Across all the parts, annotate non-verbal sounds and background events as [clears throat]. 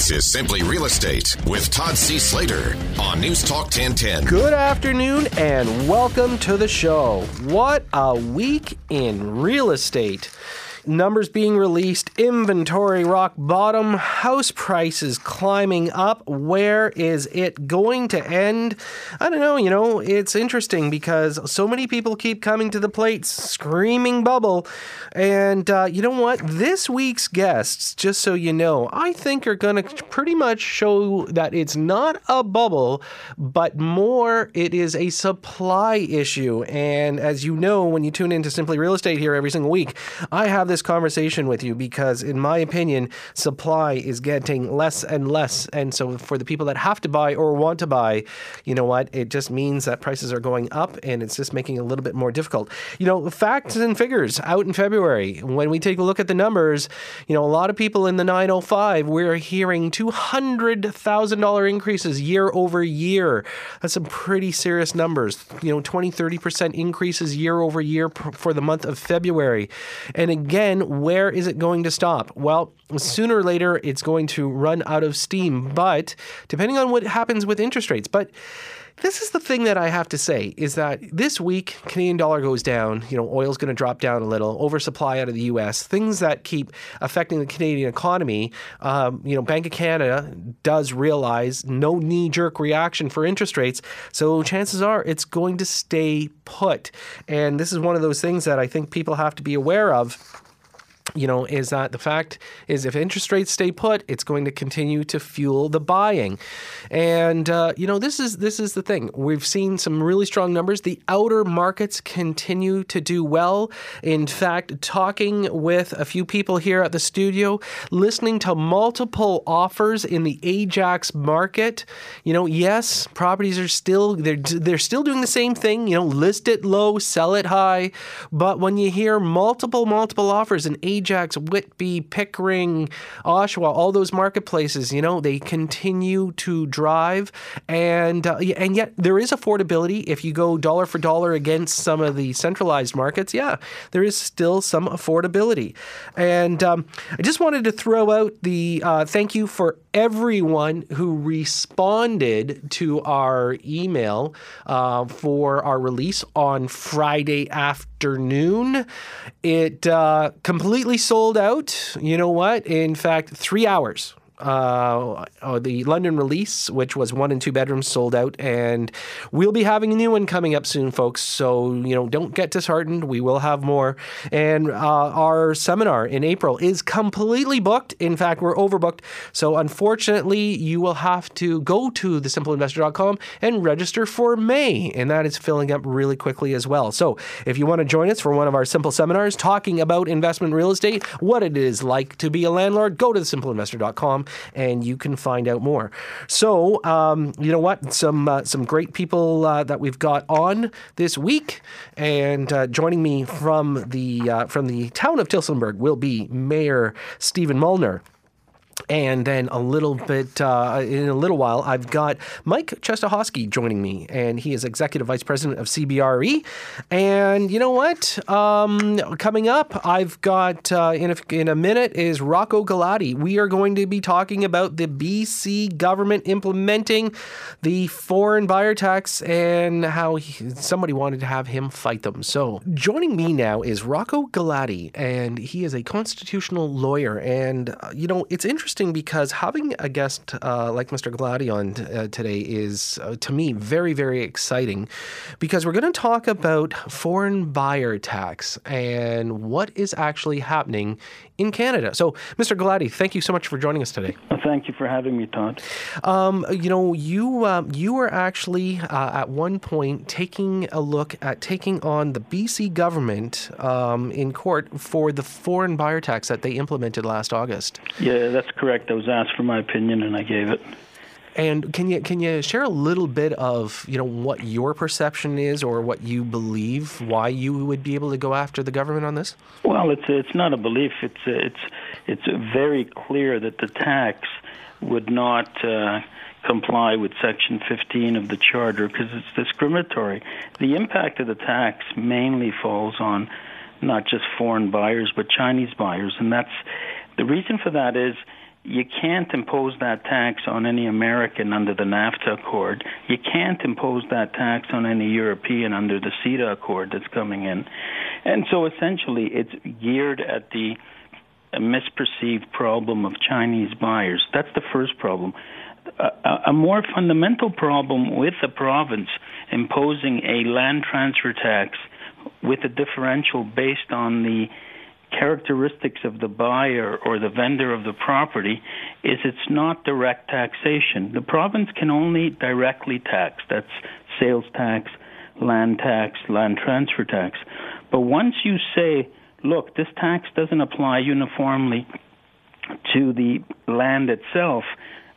This is Simply Real Estate with Todd C. Slater on News Talk 1010. Good afternoon and welcome to the show. What a week in real estate. Numbers being released, inventory rock bottom, house prices climbing up. Where is it going to end? I don't know. You know, it's interesting because so many people keep coming to the plate screaming bubble. And uh, you know what? This week's guests, just so you know, I think are going to pretty much show that it's not a bubble, but more it is a supply issue. And as you know, when you tune into Simply Real Estate here every single week, I have this conversation with you because, in my opinion, supply is getting less and less. And so, for the people that have to buy or want to buy, you know what? It just means that prices are going up and it's just making it a little bit more difficult. You know, facts and figures out in February. When we take a look at the numbers, you know, a lot of people in the 905, we're hearing $200,000 increases year over year. That's some pretty serious numbers. You know, 20, 30% increases year over year for the month of February. And again, where is it going to stop? Well, sooner or later, it's going to run out of steam, but depending on what happens with interest rates. But this is the thing that I have to say is that this week Canadian dollar goes down, you know, oil's going to drop down a little, oversupply out of the US, things that keep affecting the Canadian economy. Um, you know, Bank of Canada does realize no knee jerk reaction for interest rates, so chances are it's going to stay put. And this is one of those things that I think people have to be aware of you know, is that the fact is if interest rates stay put, it's going to continue to fuel the buying, and uh, you know this is this is the thing. We've seen some really strong numbers. The outer markets continue to do well. In fact, talking with a few people here at the studio, listening to multiple offers in the Ajax market. You know, yes, properties are still they're they're still doing the same thing. You know, list it low, sell it high, but when you hear multiple multiple offers in Ajax Ajax, Whitby, Pickering, Oshawa, all those marketplaces, you know, they continue to drive. And, uh, and yet there is affordability. If you go dollar for dollar against some of the centralized markets, yeah, there is still some affordability. And um, I just wanted to throw out the uh, thank you for everyone who responded to our email uh, for our release on Friday afternoon. It uh, completely sold out. You know what? In fact, three hours uh, uh, the London release, which was one and two bedrooms, sold out, and we'll be having a new one coming up soon, folks. So you know, don't get disheartened. We will have more, and uh, our seminar in April is completely booked. In fact, we're overbooked. So unfortunately, you will have to go to thesimpleinvestor.com and register for May, and that is filling up really quickly as well. So if you want to join us for one of our simple seminars talking about investment real estate, what it is like to be a landlord, go to thesimpleinvestor.com and you can find out more. So, um, you know what? Some uh, some great people uh, that we've got on this week, and uh, joining me from the uh, from the town of Tillsonburg will be Mayor Stephen Molnar. And then a little bit uh, in a little while, I've got Mike Czestochowski joining me, and he is executive vice president of CBRE. And you know what? Um, coming up, I've got uh, in a, in a minute is Rocco Galati. We are going to be talking about the BC government implementing the foreign buyer tax and how he, somebody wanted to have him fight them. So joining me now is Rocco Galati, and he is a constitutional lawyer. And uh, you know, it's interesting interesting because having a guest uh, like Mr. Galati on uh, today is, uh, to me, very, very exciting because we're going to talk about foreign buyer tax and what is actually happening in Canada. So, Mr. Galati, thank you so much for joining us today. Thank you for having me, Todd. Um, you know, you um, you were actually uh, at one point taking a look at taking on the BC government um, in court for the foreign buyer tax that they implemented last August. Yeah, that's correct. I was asked for my opinion, and I gave it. And can you can you share a little bit of you know what your perception is or what you believe why you would be able to go after the government on this? Well, it's it's not a belief. It's it's it's very clear that the tax would not uh, comply with Section 15 of the Charter because it's discriminatory. The impact of the tax mainly falls on not just foreign buyers but Chinese buyers, and that's the reason for that is you can't impose that tax on any American under the NAFTA Accord. You can't impose that tax on any European under the CETA Accord that's coming in. And so essentially, it's geared at the uh, misperceived problem of Chinese buyers. That's the first problem. A, a more fundamental problem with the province imposing a land transfer tax with a differential based on the characteristics of the buyer or the vendor of the property is it's not direct taxation. The province can only directly tax. That's sales tax, land tax, land transfer tax. But once you say, look, this tax doesn't apply uniformly to the land itself,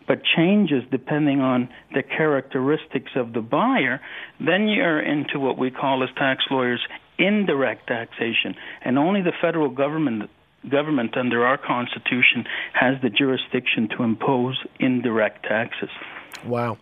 but changes depending on the characteristics of the buyer, then you're into what we call as tax lawyers indirect taxation, and only the federal government government under our constitution has the jurisdiction to impose indirect taxes. Wow.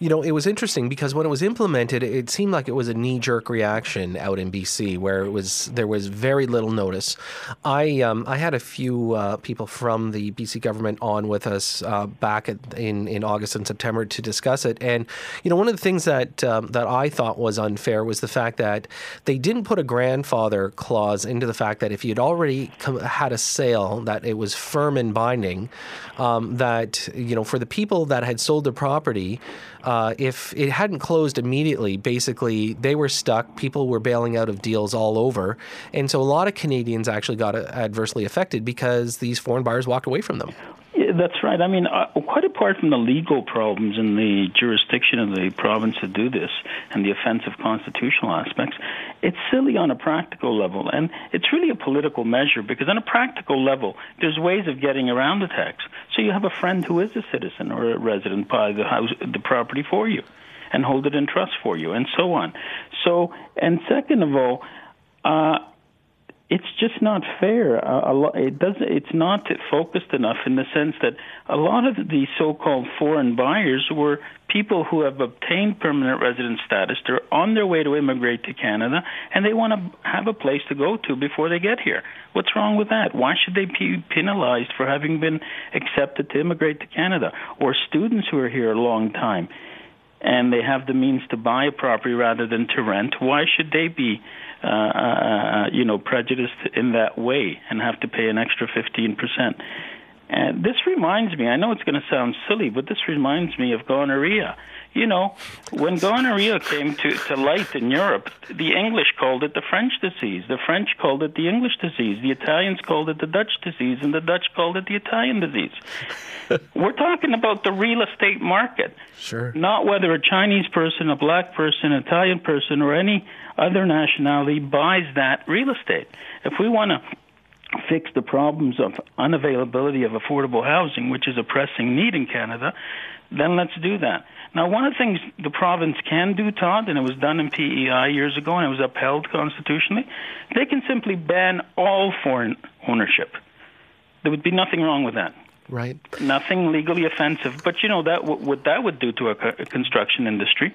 You know, it was interesting because when it was implemented, it seemed like it was a knee-jerk reaction out in BC, where it was there was very little notice. I um, I had a few uh, people from the BC government on with us uh, back at, in in August and September to discuss it, and you know, one of the things that um, that I thought was unfair was the fact that they didn't put a grandfather clause into the fact that if you'd already had a sale that it was firm and binding, um, that you know, for the people that had sold their property property, uh, if it hadn't closed immediately, basically they were stuck. People were bailing out of deals all over. And so a lot of Canadians actually got adversely affected because these foreign buyers walked away from them. That's right. I mean, uh, quite apart from the legal problems in the jurisdiction of the province to do this and the offensive constitutional aspects, it's silly on a practical level. And it's really a political measure because, on a practical level, there's ways of getting around the tax. So you have a friend who is a citizen or a resident buy the house, the property for you and hold it in trust for you, and so on. So, and second of all, uh, it's just not fair. Uh, it does. It's not focused enough in the sense that a lot of the so-called foreign buyers were people who have obtained permanent resident status. They're on their way to immigrate to Canada, and they want to have a place to go to before they get here. What's wrong with that? Why should they be penalized for having been accepted to immigrate to Canada? Or students who are here a long time and they have the means to buy a property rather than to rent. Why should they be uh, uh, you know, prejudiced in that way and have to pay an extra 15%. And this reminds me, I know it's going to sound silly, but this reminds me of gonorrhea. You know, when gonorrhea came to, to light in Europe, the English called it the French disease. The French called it the English disease. The Italians called it the Dutch disease, and the Dutch called it the Italian disease. [laughs] We're talking about the real estate market. Sure. Not whether a Chinese person, a black person, an Italian person, or any other nationality buys that real estate. If we want to fix the problems of unavailability of affordable housing, which is a pressing need in Canada, then let's do that. Now, one of the things the province can do, Todd, and it was done in PEI years ago and it was upheld constitutionally, they can simply ban all foreign ownership. There would be nothing wrong with that. Right. Nothing legally offensive. But you know that what that would do to a construction industry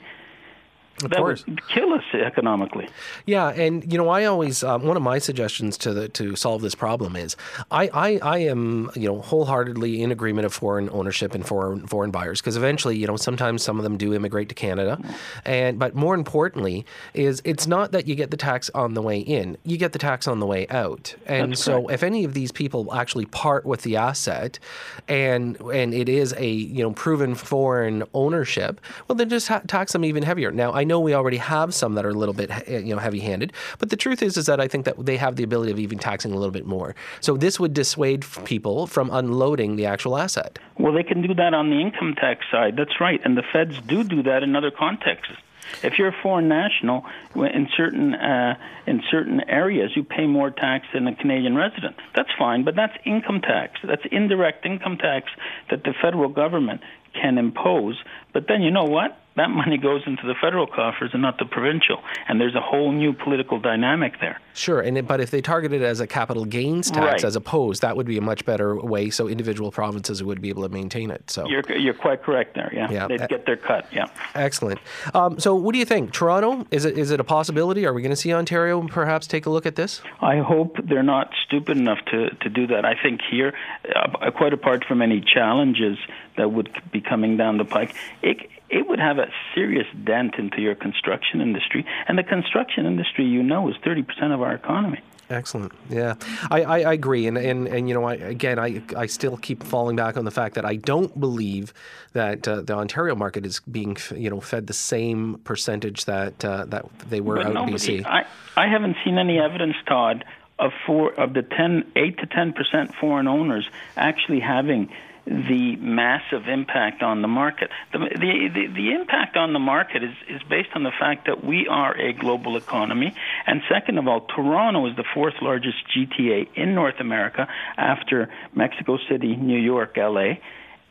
of that course. would kill us economically. Yeah, and you know, I always um, one of my suggestions to the, to solve this problem is I, I, I am you know wholeheartedly in agreement of foreign ownership and foreign foreign buyers because eventually you know sometimes some of them do immigrate to Canada, and but more importantly is it's not that you get the tax on the way in, you get the tax on the way out, and That's so correct. if any of these people actually part with the asset, and and it is a you know proven foreign ownership, well then just ha- tax them even heavier. Now I know we already have some that are a little bit eh, you know heavy-handed, but the truth is is that I think that they have the ability of even taxing a little bit more. So this would dissuade people from unloading the actual asset. Well, they can do that on the income tax side. That's right, and the feds do do that in other contexts. If you're a foreign national in certain uh, in certain areas, you pay more tax than a Canadian resident. That's fine, but that's income tax. That's indirect income tax that the federal government can impose. But then you know what? that money goes into the federal coffers and not the provincial. And there's a whole new political dynamic there. Sure, and it, but if they target it as a capital gains tax Right. as opposed, that would be a much better way. So individual provinces would be able to maintain it. So You're you're quite correct there. Yeah, Yeah. they'd get their cut. Yeah. excellent. Um, so what do you think, Toronto? Is it is it a possibility? Are we going to see Ontario perhaps take a look at this? I hope they're not stupid enough to, to do that. I think here, uh, quite apart from any challenges that would be coming down the pike, it it would have a serious dent into your construction industry, and the construction industry, you know, is thirty percent of our economy. Excellent. Yeah, I, I, I agree, and, and and you know, I again, I I still keep falling back on the fact that I don't believe that uh, the Ontario market is being you know fed the same percentage that uh, that they were But out in BC. I, I haven't seen any evidence, Todd, of four of the 10, 8 to ten percent foreign owners actually having the massive impact on the market. The, the, the, the impact on the market is, is based on the fact that we are a global economy. And second of all, Toronto is the fourth largest GTA in North America after Mexico City, New York, LA.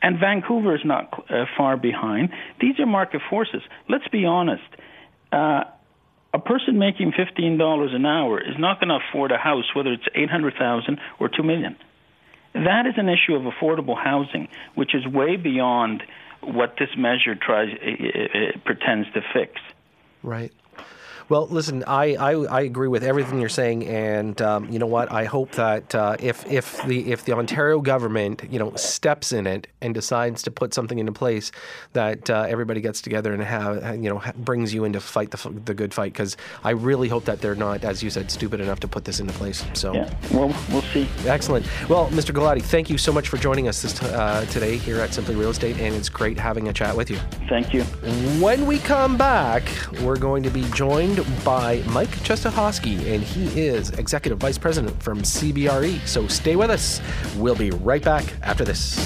And Vancouver is not uh, far behind. These are market forces. Let's be honest. Uh, a person making fifteen dollars an hour is not going to afford a house, whether it's eight hundred thousand or two million. That is an issue of affordable housing, which is way beyond what this measure tries uh, uh, pretends to fix. Right. Well, listen, I, I, I agree with everything you're saying, and um, you know what? I hope that uh, if if the if the Ontario government you know steps in it and decides to put something into place, that uh, everybody gets together and have you know brings you in to fight the the good fight. Because I really hope that they're not, as you said, stupid enough to put this into place. So. Yeah, well, we'll see. Excellent. Well, Mr. Galati, thank you so much for joining us this, uh, today here at Simply Real Estate, and it's great having a chat with you. Thank you. When we come back, we're going to be joined by Mike Czestochowski, and he is Executive Vice President from CBRE. So stay with us. We'll be right back after this.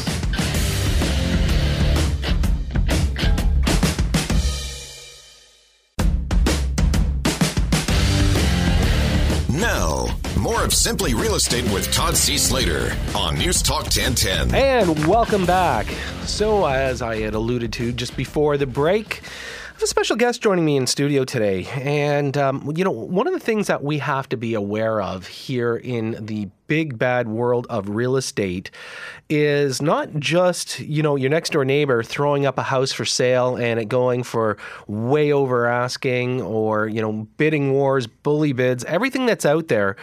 Now, more of Simply Real Estate with Todd C. Slater on News Talk 1010. And welcome back. So, as I had alluded to just before the break, a special guest joining me in studio today. And, um, you know, one of the things that we have to be aware of here in the big bad world of real estate is not just, you know, your next door neighbor throwing up a house for sale and it going for way over asking or, you know, bidding wars, bully bids, everything that's out there.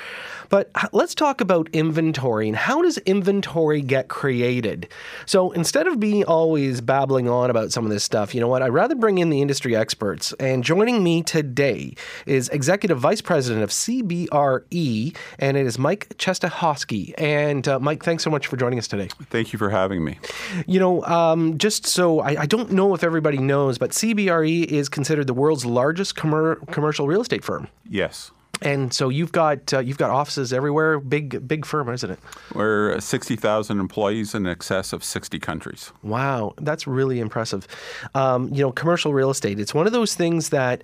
But let's talk about inventory and how does inventory get created? So instead of me always babbling on about some of this stuff, you know what? I'd rather bring in the industry experts. And joining me today is Executive Vice President of CBRE, and it is Mike Czestochowski. And uh, Mike, thanks so much for joining us today. Thank you for having me. You know, um, just so I, I don't know if everybody knows, but CBRE is considered the world's largest commer- commercial real estate firm. Yes. And so you've got uh, you've got offices everywhere. Big big firm, isn't it? We're 60,000 employees in excess of 60 countries. Wow, that's really impressive. Um, you know, commercial real estate. It's one of those things that,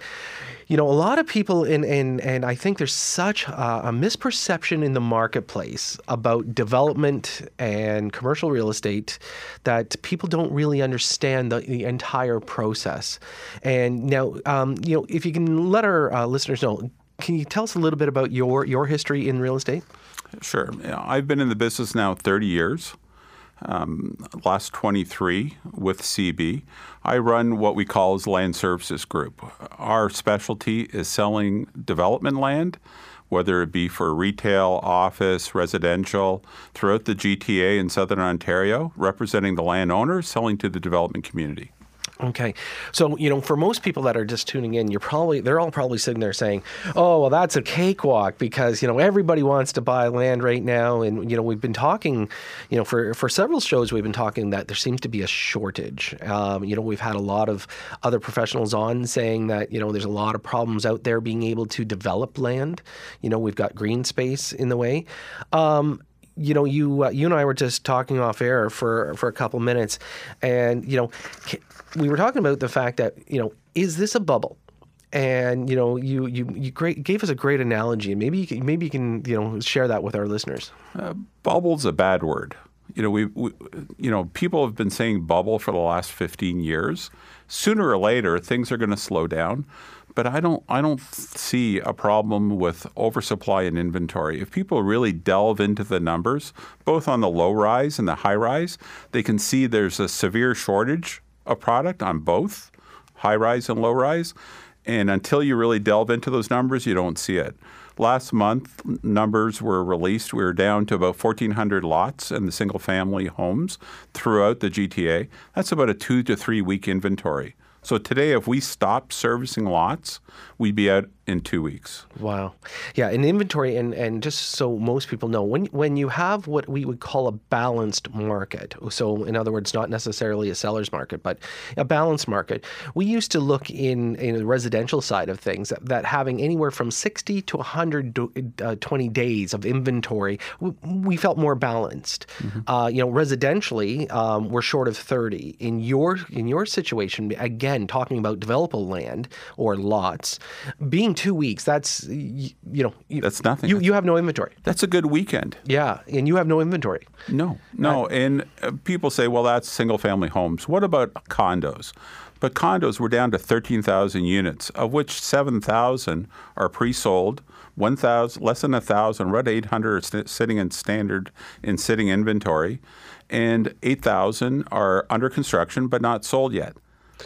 you know, a lot of people in and and I think there's such a, a misperception in the marketplace about development and commercial real estate that people don't really understand the, the entire process. And now, um, you know, if you can let our uh, listeners know. Can you tell us a little bit about your, your history in real estate? Sure. I've been in the business now 30 years. Um, last 23 with CB. I run what we call as Land Services Group. Our specialty is selling development land, whether it be for retail, office, residential, throughout the GTA in Southern Ontario, representing the landowners, selling to the development community. Okay. So, you know, for most people that are just tuning in, you're probably, they're all probably sitting there saying, oh, well, that's a cakewalk because, you know, everybody wants to buy land right now. And, you know, we've been talking, you know, for, for several shows, we've been talking that there seems to be a shortage. Um, you know, we've had a lot of other professionals on saying that, you know, there's a lot of problems out there being able to develop land. You know, we've got green space in the way. Um, you know, you uh, you and I were just talking off air for for a couple minutes, and you know, we were talking about the fact that you know, is this a bubble? And you know, you you you great, gave us a great analogy, and maybe you can, maybe you can you know share that with our listeners. Bubble's a bad word. You know, we, we, you know, people have been saying bubble for the last 15 years. Sooner or later, things are going to slow down. But I don't, I don't see a problem with oversupply and inventory. If people really delve into the numbers, both on the low rise and the high rise, they can see there's a severe shortage of product on both high rise and low rise. And until you really delve into those numbers, you don't see it. Last month, numbers were released. We were down to about 1,400 lots in the single family homes throughout the GTA. That's about a two to three week inventory. So today, if we stopped servicing lots, we'd be out in two weeks. Wow. Yeah, in inventory, and, and just so most people know, when, when you have what we would call a balanced market, so in other words, not necessarily a seller's market, but a balanced market, we used to look in, in the residential side of things that, that having anywhere from 60 to 120 uh, days of inventory, we, we felt more balanced. Mm-hmm. Uh, you know, residentially, um, we're short of 30. In your, in your situation, again, talking about developable land or lots, being two weeks, that's you, you know, you, that's nothing. You you have no inventory. That's a good weekend. Yeah, and you have no inventory. No, no, and uh, people say, well, that's single family homes. What about condos? But condos were down to 13,000 units, of which 7,000 are pre-sold. 1,000, less than 1,000, about 800 are st- sitting in standard in sitting inventory, and 8,000 are under construction but not sold yet.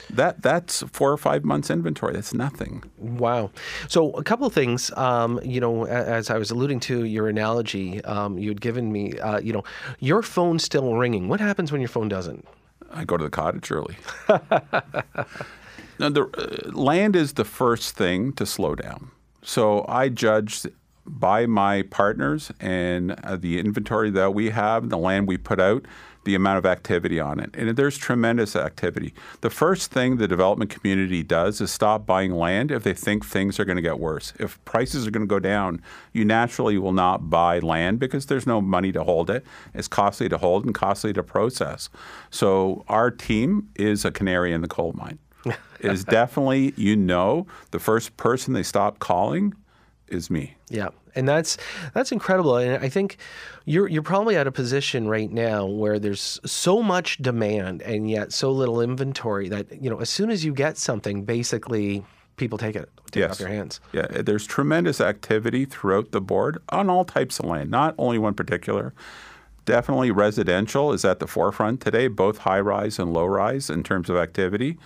That that's four or five months inventory. That's nothing. Wow. So a couple of things. Um, you know, as I was alluding to your analogy, um, you had given me. Uh, you know, your phone's still ringing. What happens when your phone doesn't? I go to the cottage early. [laughs] now, the uh, land is the first thing to slow down. So I judge by my partners and uh, the inventory that we have, the land we put out the amount of activity on it. And there's tremendous activity. The first thing the development community does is stop buying land if they think things are going to get worse. If prices are going to go down, you naturally will not buy land because there's no money to hold it. It's costly to hold and costly to process. So our team is a canary in the coal mine. [laughs] it is definitely, you know, the first person they stop calling is me. Yeah and that's that's incredible. And I think you're you're probably at a position right now where there's so much demand and yet so little inventory that you know as soon as you get something, basically people take it take yes. it off your hands. Yeah, there's tremendous activity throughout the board on all types of land, not only one particular. Definitely residential is at the forefront today, both high rise and low rise in terms of activity.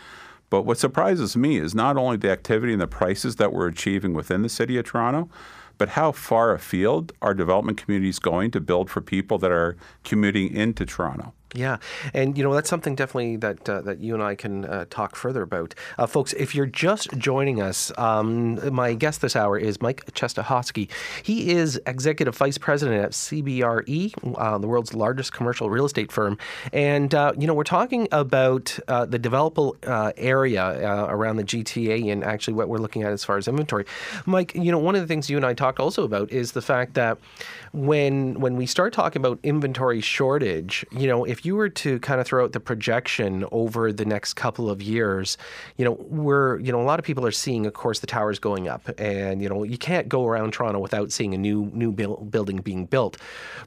But what surprises me is not only the activity and the prices that we're achieving within the city of Toronto, but how far afield are development communities going to build for people that are commuting into Toronto? Yeah, and you know that's something definitely that uh, that you and I can uh, talk further about, uh, folks. If you're just joining us, um, my guest this hour is Mike Czestochowski. He is executive vice president at CBRE, uh, the world's largest commercial real estate firm, and uh, you know we're talking about uh, the developable area around the GTA and actually what we're looking at as far as inventory. Mike, you know one of the things you and I talked also about is the fact that when when we start talking about inventory shortage, you know if you were to kind of throw out the projection over the next couple of years, you know, we're, you know, a lot of people are seeing, of course, the towers going up, and you know, you can't go around Toronto without seeing a new new building being built,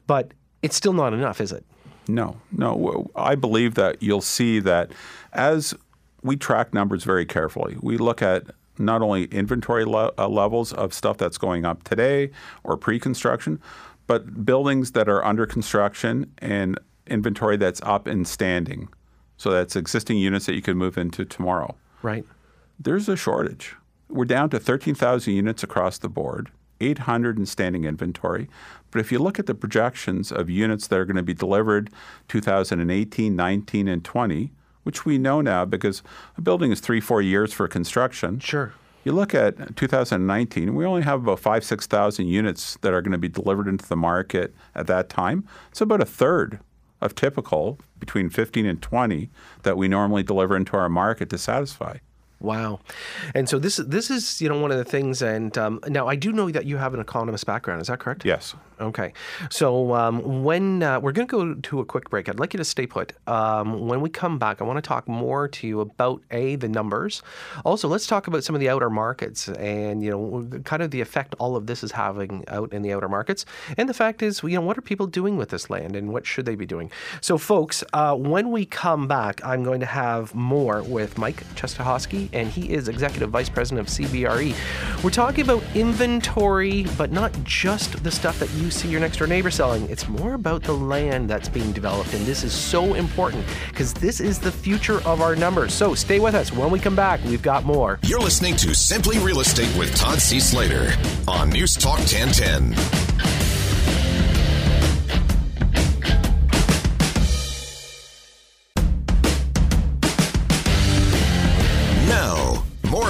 but it's still not enough, is it? No, no. I believe that you'll see that as we track numbers very carefully. We look at not only inventory le- uh, levels of stuff that's going up today or pre-construction, but buildings that are under construction and inventory that's up and standing. So that's existing units that you can move into tomorrow. Right. There's a shortage. We're down to 13,000 units across the board, 800 in standing inventory. But if you look at the projections of units that are going to be delivered 2018, 19, and 20, which we know now because a building is three, four years for construction. Sure. You look at 2019, we only have about five, 6,000 units that are going to be delivered into the market at that time. It's about a third of typical between 15 and 20 that we normally deliver into our market to satisfy. Wow, and so this is this is you know one of the things. And um, now I do know that you have an economist background. Is that correct? Yes. Okay, so um, when uh, we're going to go to a quick break, I'd like you to stay put. Um, when we come back, I want to talk more to you about a the numbers. Also, let's talk about some of the outer markets and you know kind of the effect all of this is having out in the outer markets. And the fact is, you know, what are people doing with this land and what should they be doing? So, folks, uh, when we come back, I'm going to have more with Mike Czestochowski, and he is executive vice president of CBRE. We're talking about inventory, but not just the stuff that you see your next door neighbor selling. It's more about the land that's being developed. And this is so important because this is the future of our numbers. So stay with us. When we come back, we've got more. You're listening to Simply Real Estate with Todd C. Slater on News Talk 1010.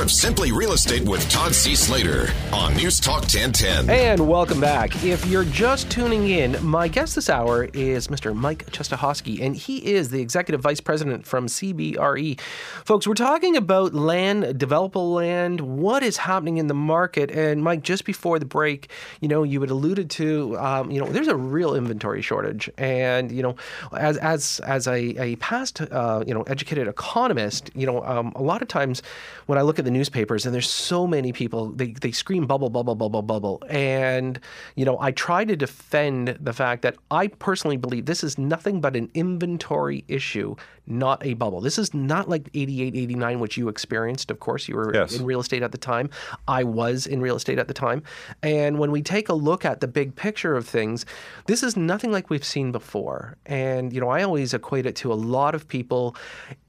Of Simply Real Estate with Todd C. Slater on News Talk 1010. And welcome back. If you're just tuning in, my guest this hour is Mr. Mike Czestochowski, and he is the executive vice president from CBRE. Folks, we're talking about land, developable land, what is happening in the market. And Mike, just before the break, you know, you had alluded to, um, you know, there's a real inventory shortage, and you know, as as as a, a past, uh, you know, educated economist, you know, um, a lot of times when I look at the newspapers and there's so many people, they, they scream bubble, bubble, bubble, bubble. And, you know, I try to defend the fact that I personally believe this is nothing but an inventory issue, not a bubble. This is not like 88, 89, which you experienced. Of course, you were Yes. in real estate at the time. I was in real estate at the time. And when we take a look at the big picture of things, this is nothing like we've seen before. And, you know, I always equate it to a lot of people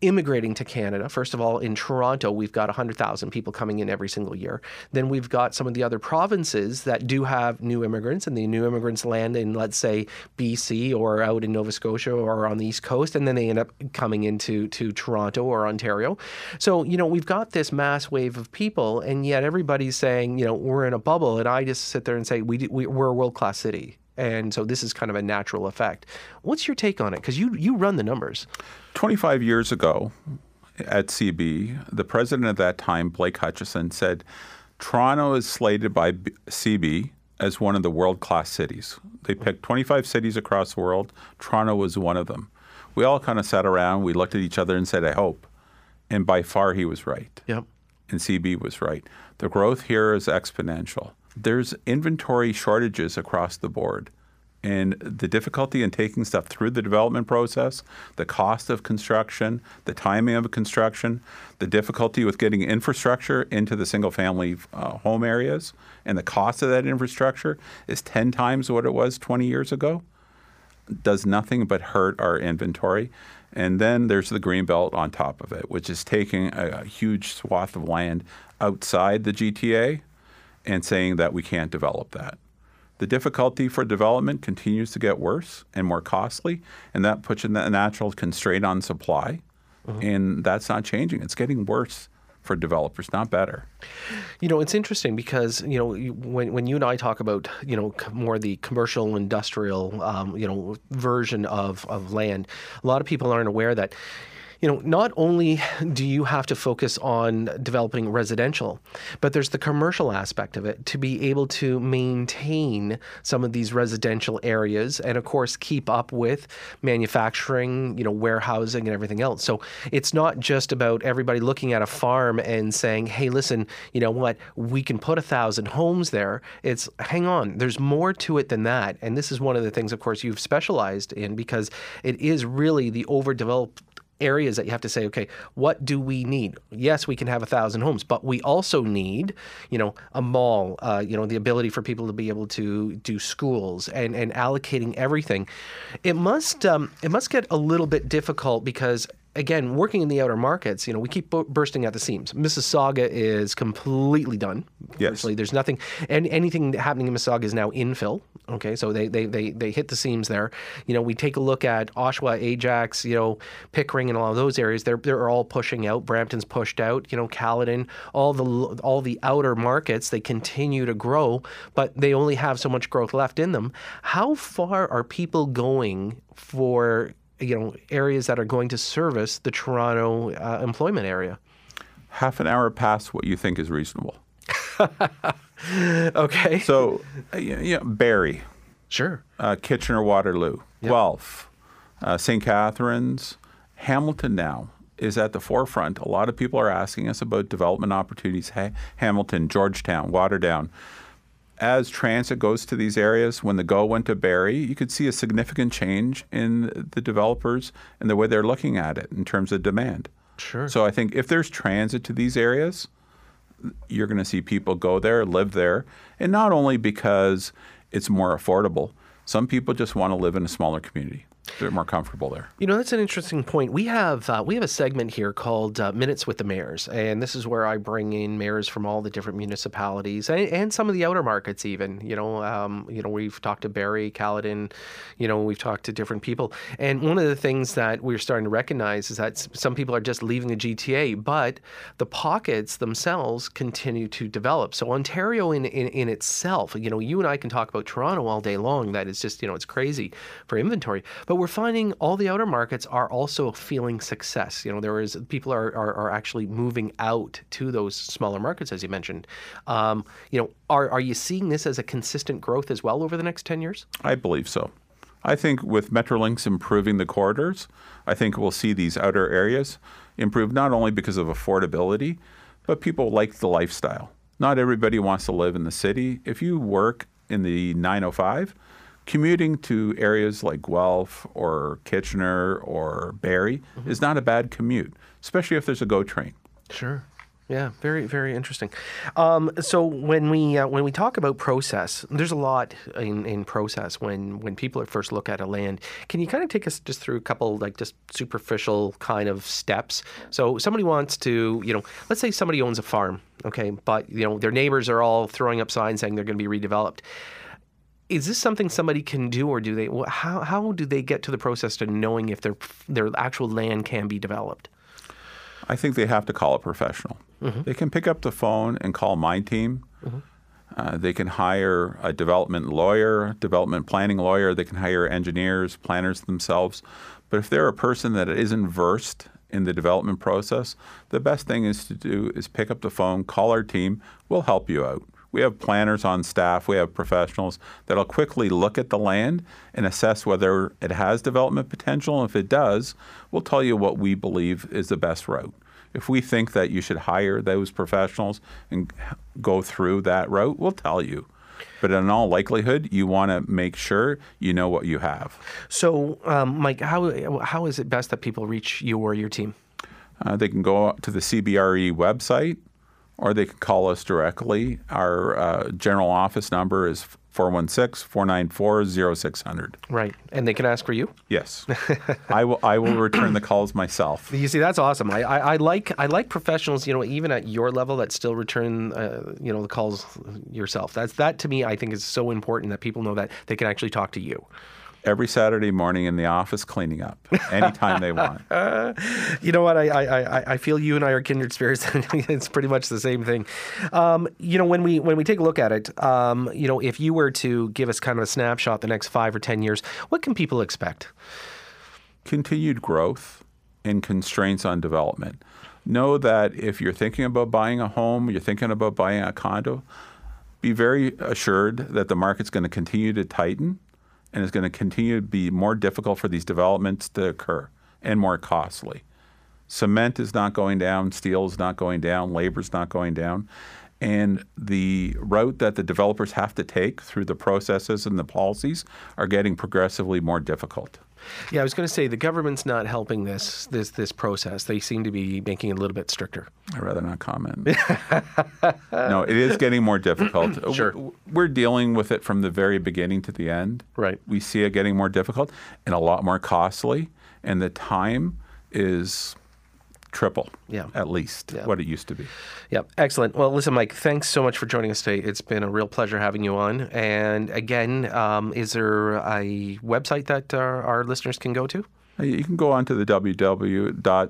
immigrating to Canada. First of all, in Toronto, we've got 100,000 people coming in every single year. Then we've got some of the other provinces that do have new immigrants, and the new immigrants land in, let's say, BC or out in Nova Scotia or on the East Coast, and then they end up coming into to Toronto or Ontario. So, you know, we've got this mass wave of people, and yet everybody's saying, you know, we're in a bubble, and I just sit there and say, we, we, we're a world class city. And so this is kind of a natural effect. What's your take on it? Because you you run the numbers. 25 years ago at CB, the president at that time, Blake Hutcheson, said Toronto is slated by CB as one of the world class cities. They picked 25 cities across the world. Toronto was one of them. We all kind of sat around, we looked at each other and said, I hope. And by far, he was right. Yep. and CB was right. The growth here is exponential. There's inventory shortages across the board. And the difficulty in taking stuff through the development process, the cost of construction, the timing of construction, the difficulty with getting infrastructure into the single family uh, home areas, and the cost of that infrastructure is 10 times what it was 20 years ago does nothing but hurt our inventory. And then there's the green belt on top of it, which is taking a, a huge swath of land outside the GTA and saying that we can't develop that. The difficulty for development continues to get worse and more costly, and that puts in a natural constraint on supply. Mm-hmm. And that's not changing. It's getting worse for developers, not better. You know, it's interesting because you know when when you and I talk about you know more the commercial industrial um, you know version of of land, a lot of people aren't aware that. You know, not only do you have to focus on developing residential, but there's the commercial aspect of it to be able to maintain some of these residential areas and, of course, keep up with manufacturing, you know, warehousing and everything else. So it's not just about everybody looking at a farm and saying, hey, listen, you know what, we can put a thousand homes there. It's hang on, there's more to it than that. And this is one of the things, of course, you've specialized in because it is really the overdeveloped areas that you have to say, okay, what do we need? Yes, we can have a thousand homes, but we also need, you know, a mall, uh, you know, the ability for people to be able to do schools and, and allocating everything. It must um, it must get a little bit difficult because again, working in the outer markets, you know, we keep bu- bursting at the seams. Mississauga is completely done. Yes. Virtually, there's nothing, and anything happening in Mississauga is now infill. Okay, so they, they they they hit the seams there. You know, we take a look at Oshawa, Ajax, you know, Pickering, and all of those areas. They're they're all pushing out. Brampton's pushed out. You know, Caledon, all the all the outer markets, they continue to grow, but they only have so much growth left in them. How far are people going for you know areas that are going to service the Toronto uh, employment area? half an hour past what you think is reasonable. [laughs] Okay. So, uh, you know, Barrie, Sure. uh, Kitchener Waterloo, Guelph, uh, St. Catharines, Hamilton now is at the forefront. A lot of people are asking us about development opportunities. Ha- Hamilton, Georgetown, Waterdown. As transit goes to these areas, when the GO went to Barrie, you could see a significant change in the developers and the way they're looking at it in terms of demand. Sure. So I think if there's transit to these areas, you're going to see people go there, live there, and not only because it's more affordable. Some people just want to live in a smaller community. They're more comfortable there. You know, that's an interesting point. We have uh, we have a segment here called uh, Minutes with the Mayors, and this is where I bring in mayors from all the different municipalities and, and some of the outer markets. Even you know, um, you know, we've talked to Barrie, Caledon, you know, we've talked to different people, and one of the things that we're starting to recognize is that some people are just leaving the GTA, but the pockets themselves continue to develop. So Ontario, in, in in itself, you know, you and I can talk about Toronto all day long. That is just you know, it's crazy for inventory, but we're finding all the outer markets are also feeling success. You know, there is people are, are, are actually moving out to those smaller markets, as you mentioned. Um, you know, are, are you seeing this as a consistent growth as well over the next 10 years? I believe so. I think with Metrolinx improving the corridors, I think we'll see these outer areas improve not only because of affordability, but people like the lifestyle. Not everybody wants to live in the city. If you work in the 905, commuting to areas like Guelph or Kitchener or Barrie is not a bad commute, especially if there's a GO train. Sure. Yeah, very very interesting. Um, so when we uh, when we talk about process, there's a lot in, in process when when people first look at a land. Can you kind of take us just through a couple like just superficial kind of steps? So somebody wants to, you know, let's say somebody owns a farm, okay, but you know their neighbors are all throwing up signs saying they're going to be redeveloped. Is this something somebody can do, or do they? How how do they get to the process to knowing if their their actual land can be developed? I think they have to call a professional. They can pick up the phone and call my team. Uh, they can hire a development lawyer, development planning lawyer. They can hire engineers, planners themselves. But if they're a person that isn't versed in the development process, the best thing is to do is pick up the phone, call our team. We'll help you out. We have planners on staff, we have professionals that'll quickly look at the land and assess whether it has development potential. And If it does, we'll tell you what we believe is the best route. If we think that you should hire those professionals and go through that route, we'll tell you. But in all likelihood, you want to make sure you know what you have. So, um, Mike, how how is it best that people reach you or your team? Uh, they can go to the CBRE website or they can call us directly. Our uh, general office number is 416 494 0600. Right, and they can ask for you. Yes. [laughs] I will I will return the calls myself. You see, that's awesome. I, I, I like I like professionals. You know, even at your level, that still return uh, you know the calls yourself. That's that to me. I think is so important that people know that they can actually talk to you. Every Saturday morning in the office cleaning up anytime they want. [laughs] You know what? I I, I, I feel you and I are kindred spirits. [laughs] it's pretty much the same thing. Um, you know, when we when we take a look at it, um, you know, if you were to give us kind of a snapshot the next five or ten years, what can people expect? continued growth and constraints on development. Know that if you're thinking about buying a home, you're thinking about buying a condo, be very assured that the market's going to continue to tighten and it's going to continue to be more difficult for these developments to occur and more costly. Cement is not going down, steel is not going down, labor is not going down. And the route that the developers have to take through the processes and the policies are getting progressively more difficult. Yeah, I was going to say the government's not helping this this this process. They seem to be making it a little bit stricter. I'd rather not comment. no, it is getting more difficult. [clears throat] Sure. We're dealing with it from the very beginning to the end. Right. We see it getting more difficult and a lot more costly, and the time is triple, Yeah. at least Yeah. what it used to be. Yeah, excellent. Well, listen, Mike, thanks so much for joining us today. It's been a real pleasure having you on. And again, um, is there a website that our, our listeners can go to? Uh, You can go on to the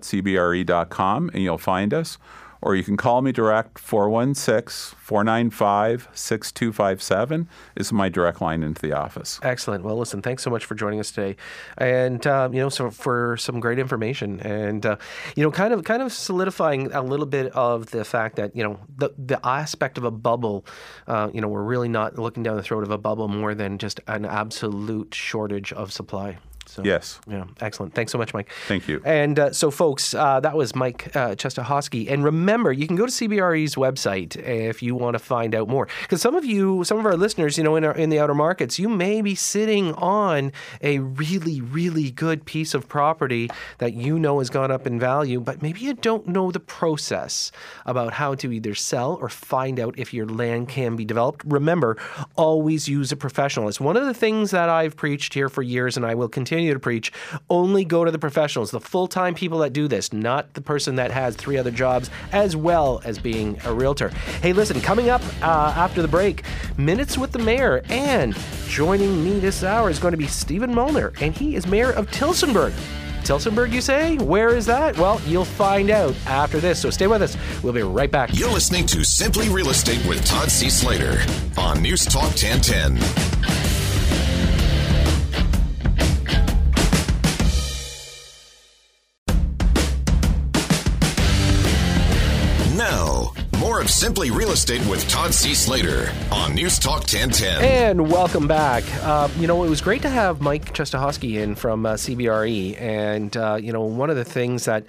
www.cbre.com and you'll find us, or you can call me direct 416 495 6257 is my direct line into the office. Excellent. Well, listen, thanks so much for joining us today, and uh, you know, so for some great information, and uh, you know, kind of kind of solidifying a little bit of the fact that you know the the aspect of a bubble, uh, you know, we're really not looking down the throat of a bubble more than just an absolute shortage of supply. So, yes. Yeah, excellent. Thanks so much, Mike. Thank you. And uh, so, folks, uh, that was Mike uh, Czestochowski. And remember, you can go to CBRE's website if you want to find out more. Because some of you, some of our listeners, you know, in, our, in the outer markets, you may be sitting on a really, really good piece of property that you know has gone up in value, but maybe you don't know the process about how to either sell or find out if your land can be developed. Remember, always use a professional. It's one of the things that I've preached here for years, and I will continue continue to preach, only go to the professionals, the full time people that do this, not the person that has three other jobs as well as being a realtor. Hey, listen, coming up uh, after the break, Minutes with the Mayor, and joining me this hour is going to be Stephen Molnar, and he is mayor of Tillsonburg. Tillsonburg, you say? Where is that? Well, you'll find out after this, so stay with us. We'll be right back. You're listening to Simply Real Estate with Todd C. Slater on News Talk 1010. Simply Real Estate with Todd C. Slater on News Talk 1010. And welcome back. Uh, you know, it was great to have Mike Czestochowski in from uh, CBRE. And, uh, you know, one of the things that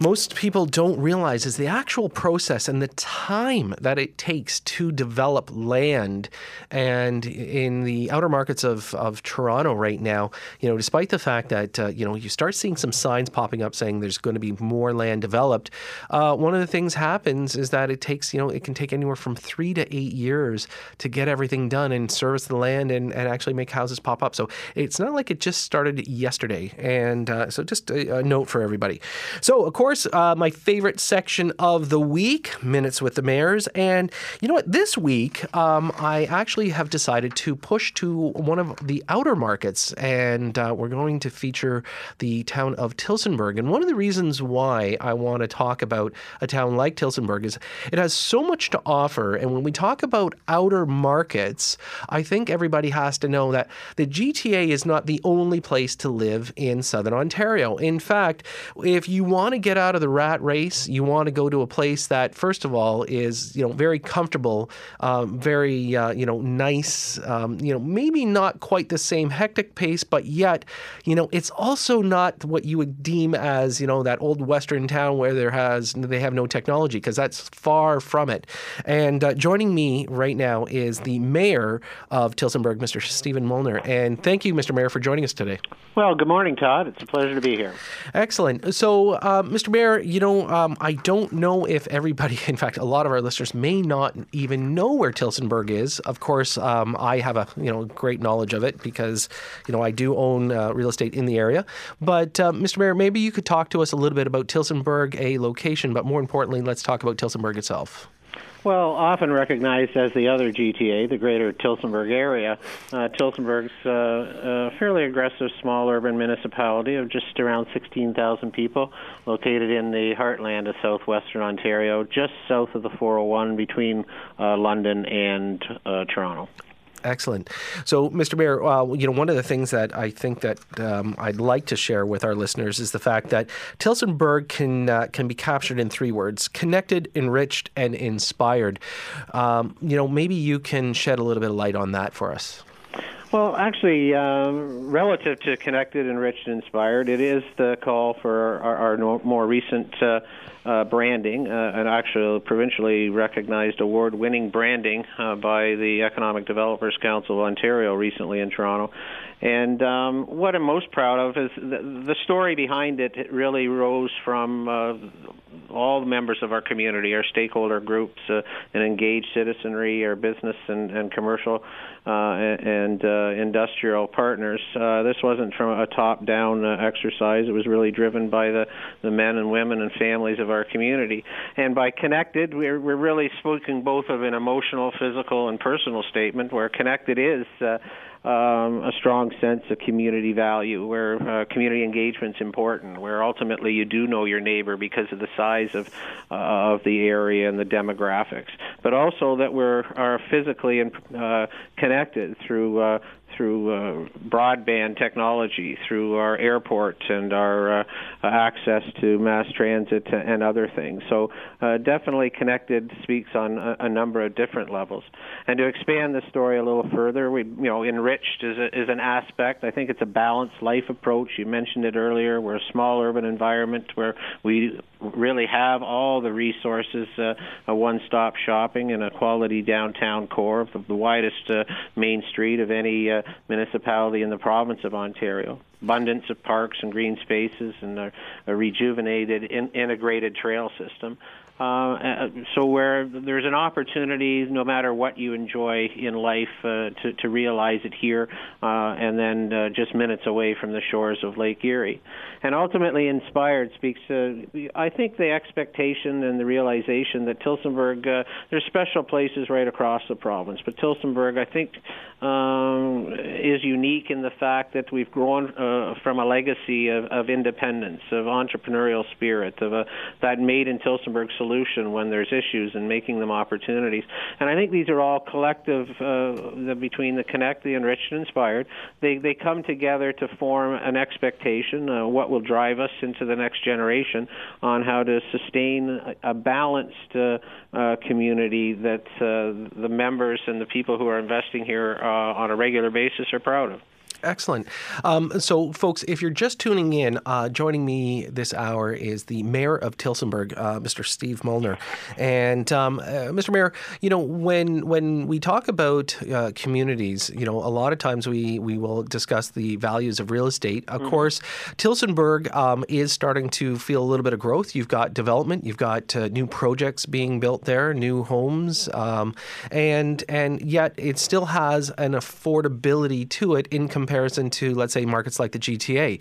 most people don't realize is the actual process and the time that it takes to develop land. And in the outer markets of, of Toronto right now, you know, despite the fact that, uh, you know, you start seeing some signs popping up saying there's going to be more land developed, uh, one of the things happens is that it takes, you know, it can take anywhere from three to eight years to get everything done and service the land and, and actually make houses pop up. So it's not like it just started yesterday. And uh, so just a, a note for everybody. So, of course, uh, my favorite section of the week, Minutes with the Mayors. And you know what? This week, um, I actually have decided to push to one of the outer markets, and uh, we're going to feature the town of Tillsonburg. And one of the reasons why I want to talk about a town like Tillsonburg is it has so much to offer. And when we talk about outer markets, I think everybody has to know that the GTA is not the only place to live in Southern Ontario. In fact, if you want to get out of the rat race, you want to go to a place that, first of all, is you know very comfortable, um, very uh, you know nice, um, you know maybe not quite the same hectic pace, but yet you know it's also not what you would deem as you know that old western town where there has they have no technology because that's far from it. And uh, joining me right now is the mayor of Tillsonburg, Mr. Stephen Molnar, and thank you, Mr. Mayor, for joining us today. Well, good morning, Todd. It's a pleasure to be here. Excellent. So, uh, Mr. Mr. Mayor, you know, um, I don't know if everybody, [laughs] in fact, a lot of our listeners may not even know where Tillsonburg is. Of course, um, I have a you know great knowledge of it because you know I do own uh, real estate in the area. But uh, Mr. Mayor, maybe you could talk to us a little bit about Tillsonburg, a location, but more importantly, let's talk about Tillsonburg itself. Well, often recognized as the other GTA, the greater Tillsonburg area, uh, Tillsonburg's uh, a fairly aggressive small urban municipality of just around 16,000 people, located in the heartland of southwestern Ontario, just south of the 401 between uh, London and uh, Toronto. Excellent. So, Mr. Mayor, uh, you know, one of the things that I think that um, I'd like to share with our listeners is the fact that Tillsonburg can uh, can be captured in three words: connected, enriched, and inspired. Um, you know, maybe you can shed a little bit of light on that for us. Well, actually, um, relative to connected, enriched, inspired, it is the call for our, our more recent uh, uh, branding, uh, an actual provincially recognized award-winning branding uh, by the Economic Developers Council of Ontario recently in Toronto. And um, what I'm most proud of is the, the story behind it. It really rose from uh, all the members of our community, our stakeholder groups, uh, and engaged citizenry, our business and, and commercial uh, and uh, industrial partners. Uh, this wasn't from a top-down uh, exercise. It was really driven by the, the men and women and families of our community. And by connected, we're, we're really speaking both of an emotional, physical, and personal statement. Where connected is. Uh, um, a strong sense of community value, where uh, community engagement is important, where ultimately you do know your neighbor because of the size of uh, of the area and the demographics, but also that we're are physically and uh, connected through uh, through uh, broadband technology, through our airport and our uh, access to mass transit and other things. So, uh, definitely connected speaks on a, a, number of different levels. And to expand the story a little further, we, you know, enriched is, a, is an aspect. I think it's a balanced life approach. You mentioned it earlier. We're a small urban environment where we really have all the resources, uh, a one-stop shopping and a quality downtown core of the widest uh, main street of any uh, municipality in the province of Ontario. Abundance of parks and green spaces and a, a rejuvenated in, integrated trail system. Uh, uh, so where there's an opportunity, no matter what you enjoy in life, uh, to, to realize it here, uh, and then uh, just minutes away from the shores of Lake Erie. And ultimately, inspired speaks to, I think, the expectation and the realization that Tillsonburg uh, there's special places right across the province, but Tillsonburg I think, um, is unique in the fact that we've grown from a legacy of, of independence, of entrepreneurial spirit, of a, that made in Tillsonburg solution when there's issues and making them opportunities. And I think these are all collective uh, the, between the Connect, the Enriched, and Inspired. They they come together to form an expectation, uh, what will drive us into the next generation on how to sustain a, a balanced uh, uh community that uh, the members and the people who are investing here uh, on a regular basis are proud of. Excellent. Um, so, folks, if you're just tuning in, uh, joining me this hour is the mayor of Tillsonburg, uh, Mr. Steve Molnar. And, um, uh, Mr. Mayor, you know, when when we talk about uh, communities, you know, a lot of times we, we will discuss the values of real estate. Of mm-hmm. course, Tillsonburg um, is starting to feel a little bit of growth. You've got development, you've got uh, new projects being built there, new homes, um, and and yet it still has an affordability to it in comparison comparison to, let's say, markets like the GTA.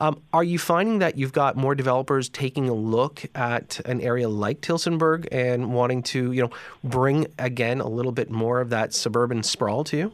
Um, are you finding that you've got more developers taking a look at an area like Tillsonburg and wanting to, you know, bring again a little bit more of that suburban sprawl to you?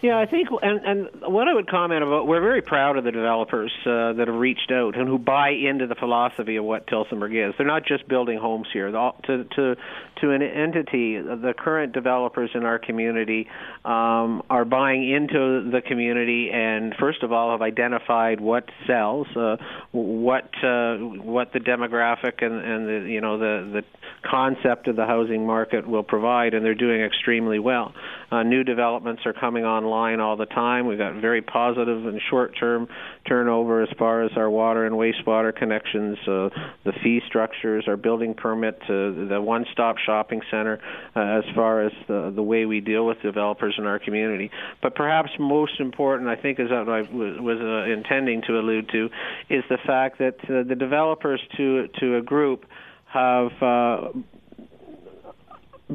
Yeah, I think, and, and what I would comment about, we're very proud of the developers uh, that have reached out and who buy into the philosophy of what Tillsonburg is. They're not just building homes here. To to to an entity, the current developers in our community um, are buying into the community, and first of all, have identified what sells, uh, what uh, what the demographic and, and the you know the the concept of the housing market will provide, and they're doing extremely well. Uh, new developments are coming online all the time. We've got very positive and short-term turnover as far as our water and wastewater connections, uh, the fee structures, our building permit, uh, the one-stop shopping center, uh, as far as the, the way we deal with developers in our community. But perhaps most important, I think, is what I was, uh, intending to allude to, is the fact that uh, the developers to to a group have uh,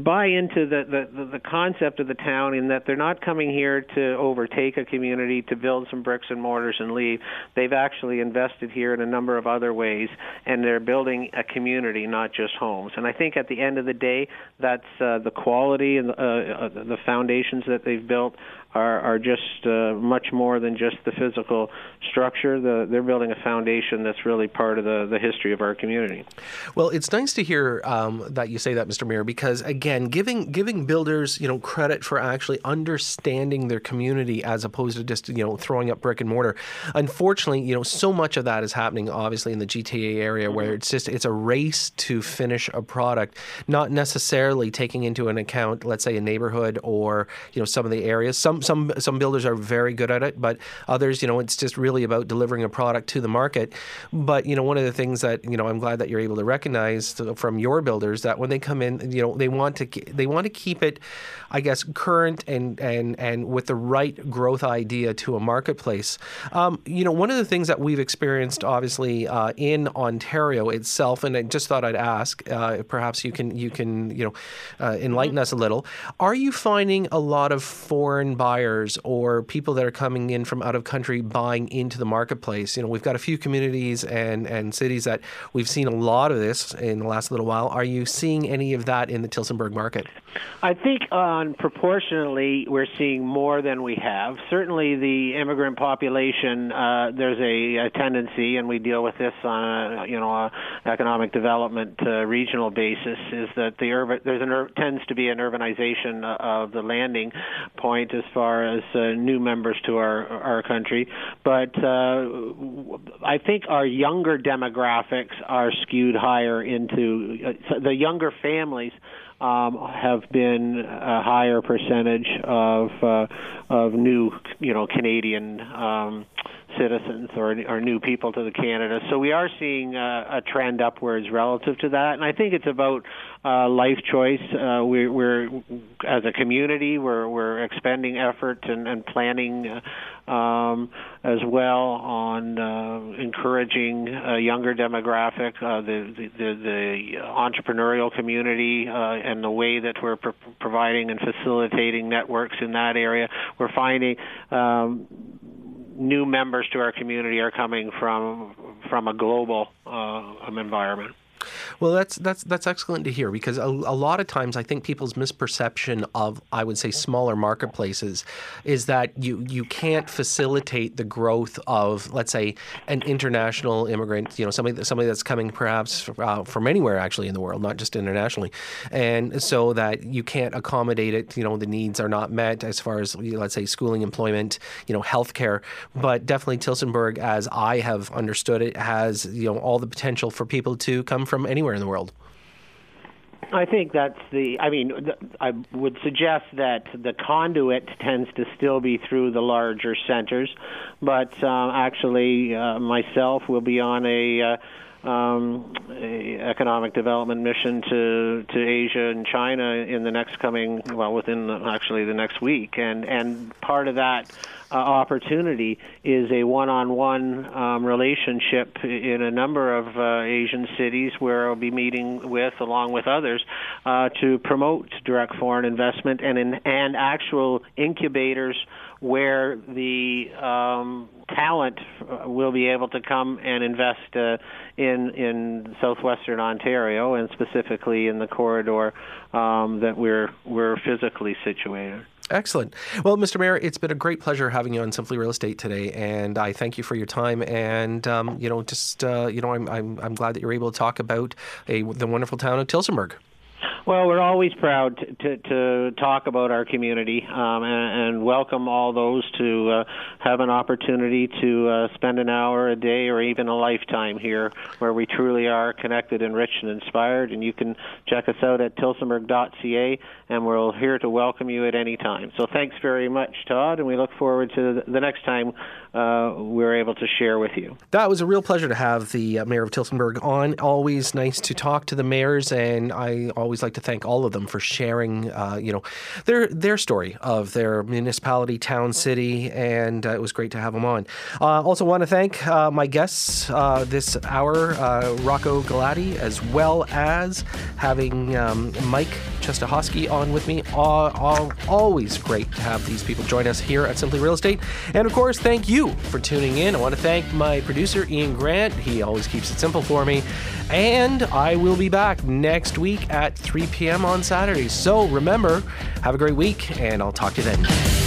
buy into the, the the concept of the town in that they're not coming here to overtake a community to build some bricks and mortars and leave. They've actually invested here in a number of other ways and they're building a community not just homes. And i think at the end of the day that's uh, the quality and uh, uh, the foundations that they've built are, are just uh, much more than just the physical structure. The, they're building a foundation that's really part of the, the history of our community. Well, it's nice to hear um, that you say that, Mr. Mayor, because again, giving giving builders you know credit for actually understanding their community as opposed to just you know throwing up brick and mortar. Unfortunately, you know so much of that is happening obviously in the GTA area mm-hmm. where it's just it's a race to finish a product, not necessarily taking into an account, let's say, a neighborhood or you know some of the areas. Some some some builders are very good at it, but others, you know, it's just really about delivering a product to the market. But you know, one of the things that you know I'm glad that you're able to recognize from your builders that when they come in, you know, they want to they want to keep it, I guess, current and and and with the right growth idea to a marketplace. Um, you know, one of the things that we've experienced, obviously, uh, in Ontario itself, and I just thought I'd ask, uh, perhaps you can you can you know uh, enlighten us a little. Are you finding a lot of foreign buyers or people that are coming in from out of country buying into the marketplace? You know, we've got a few communities and and cities that we've seen a lot of this in the last little while. Are you seeing any of that in the Tillsonburg market? I think on proportionally, we're seeing more than we have. Certainly, the immigrant population, uh, there's a, a, tendency, and we deal with this on a, you know a economic development uh, regional basis, is that the urban there's an tends to be an urbanization of the landing point as far as uh, new members to our our country. But uh, I think our younger demographics are skewed higher into uh, the younger families um, have been a higher percentage of uh, of new, you know, Canadian um, citizens or, or new people to the Canada. So we are seeing uh, a trend upwards relative to that, and I think it's about uh, life choice. Uh, we, we're as a community, we're we're expending effort and, and planning uh, um, as well on uh, encouraging a younger demographic, uh, the, the, the entrepreneurial community, uh, and the way that we're pro- providing and facilitating networks in that area. We're finding um, new members to our community are coming from from a global uh, environment. Well, that's that's that's excellent to hear because a, a, lot of times I think people's misperception of I would say smaller marketplaces is that you you can't facilitate the growth of let's say an international immigrant, you know, somebody somebody that's coming perhaps uh, from anywhere actually in the world, not just internationally, and so that you can't accommodate it. You know, the needs are not met as far as let's say schooling, employment, you know, healthcare. But definitely Tillsonburg, as I have understood it, has you know all the potential for people to come from anywhere in the world. I think that's the. I mean, I would suggest that the conduit tends to still be through the larger centers, but uh, actually, uh, myself will be on a. Uh, um, economic development mission to to Asia and China in the next coming well within actually the next week. And and part of that uh, opportunity is a one-on-one um, relationship in a number of uh, Asian cities where I'll be meeting with, along with others, uh, to promote direct foreign investment and in, and actual incubators where the um, talent uh, will be able to come and invest uh, in in southwestern Ontario and specifically in the corridor um, that we're we're physically situated. Excellent. Well, Mr. Mayor, it's been a great pleasure having you on Simply Real Estate today, and I thank you for your time. And um, you know, just uh, you know, I'm, I'm I'm glad that you're able to talk about a, the wonderful town of Tillsonburg. Well, we're always proud to, to, to talk about our community um, and, and, welcome all those to uh, have an opportunity to uh, spend an hour a day or even a lifetime here where we truly are connected, enriched, and inspired. And you can check us out at tillsonburg.ca, and we're here to welcome you at any time. So thanks very much, Todd, and we look forward to the next time uh, we're able to share with you. That was a real pleasure to have the uh, mayor of Tillsonburg on. Always nice to talk to the mayors, and I always like to thank all of them for sharing, uh, you know, their their story of their municipality, town, city, and uh, it was great to have them on. Uh, also, want to thank uh, my guests this hour, Rocco Galati, as well as having um, Mike Czestochowski on with me. All, all, always great to have these people join us here at Simply Real Estate, and of course, thank you for tuning in. I want to thank my producer, Ian Grant. He always keeps it simple for me. And I will be back next week at 3 p.m. on Saturday. So remember, have a great week, and I'll talk to you then.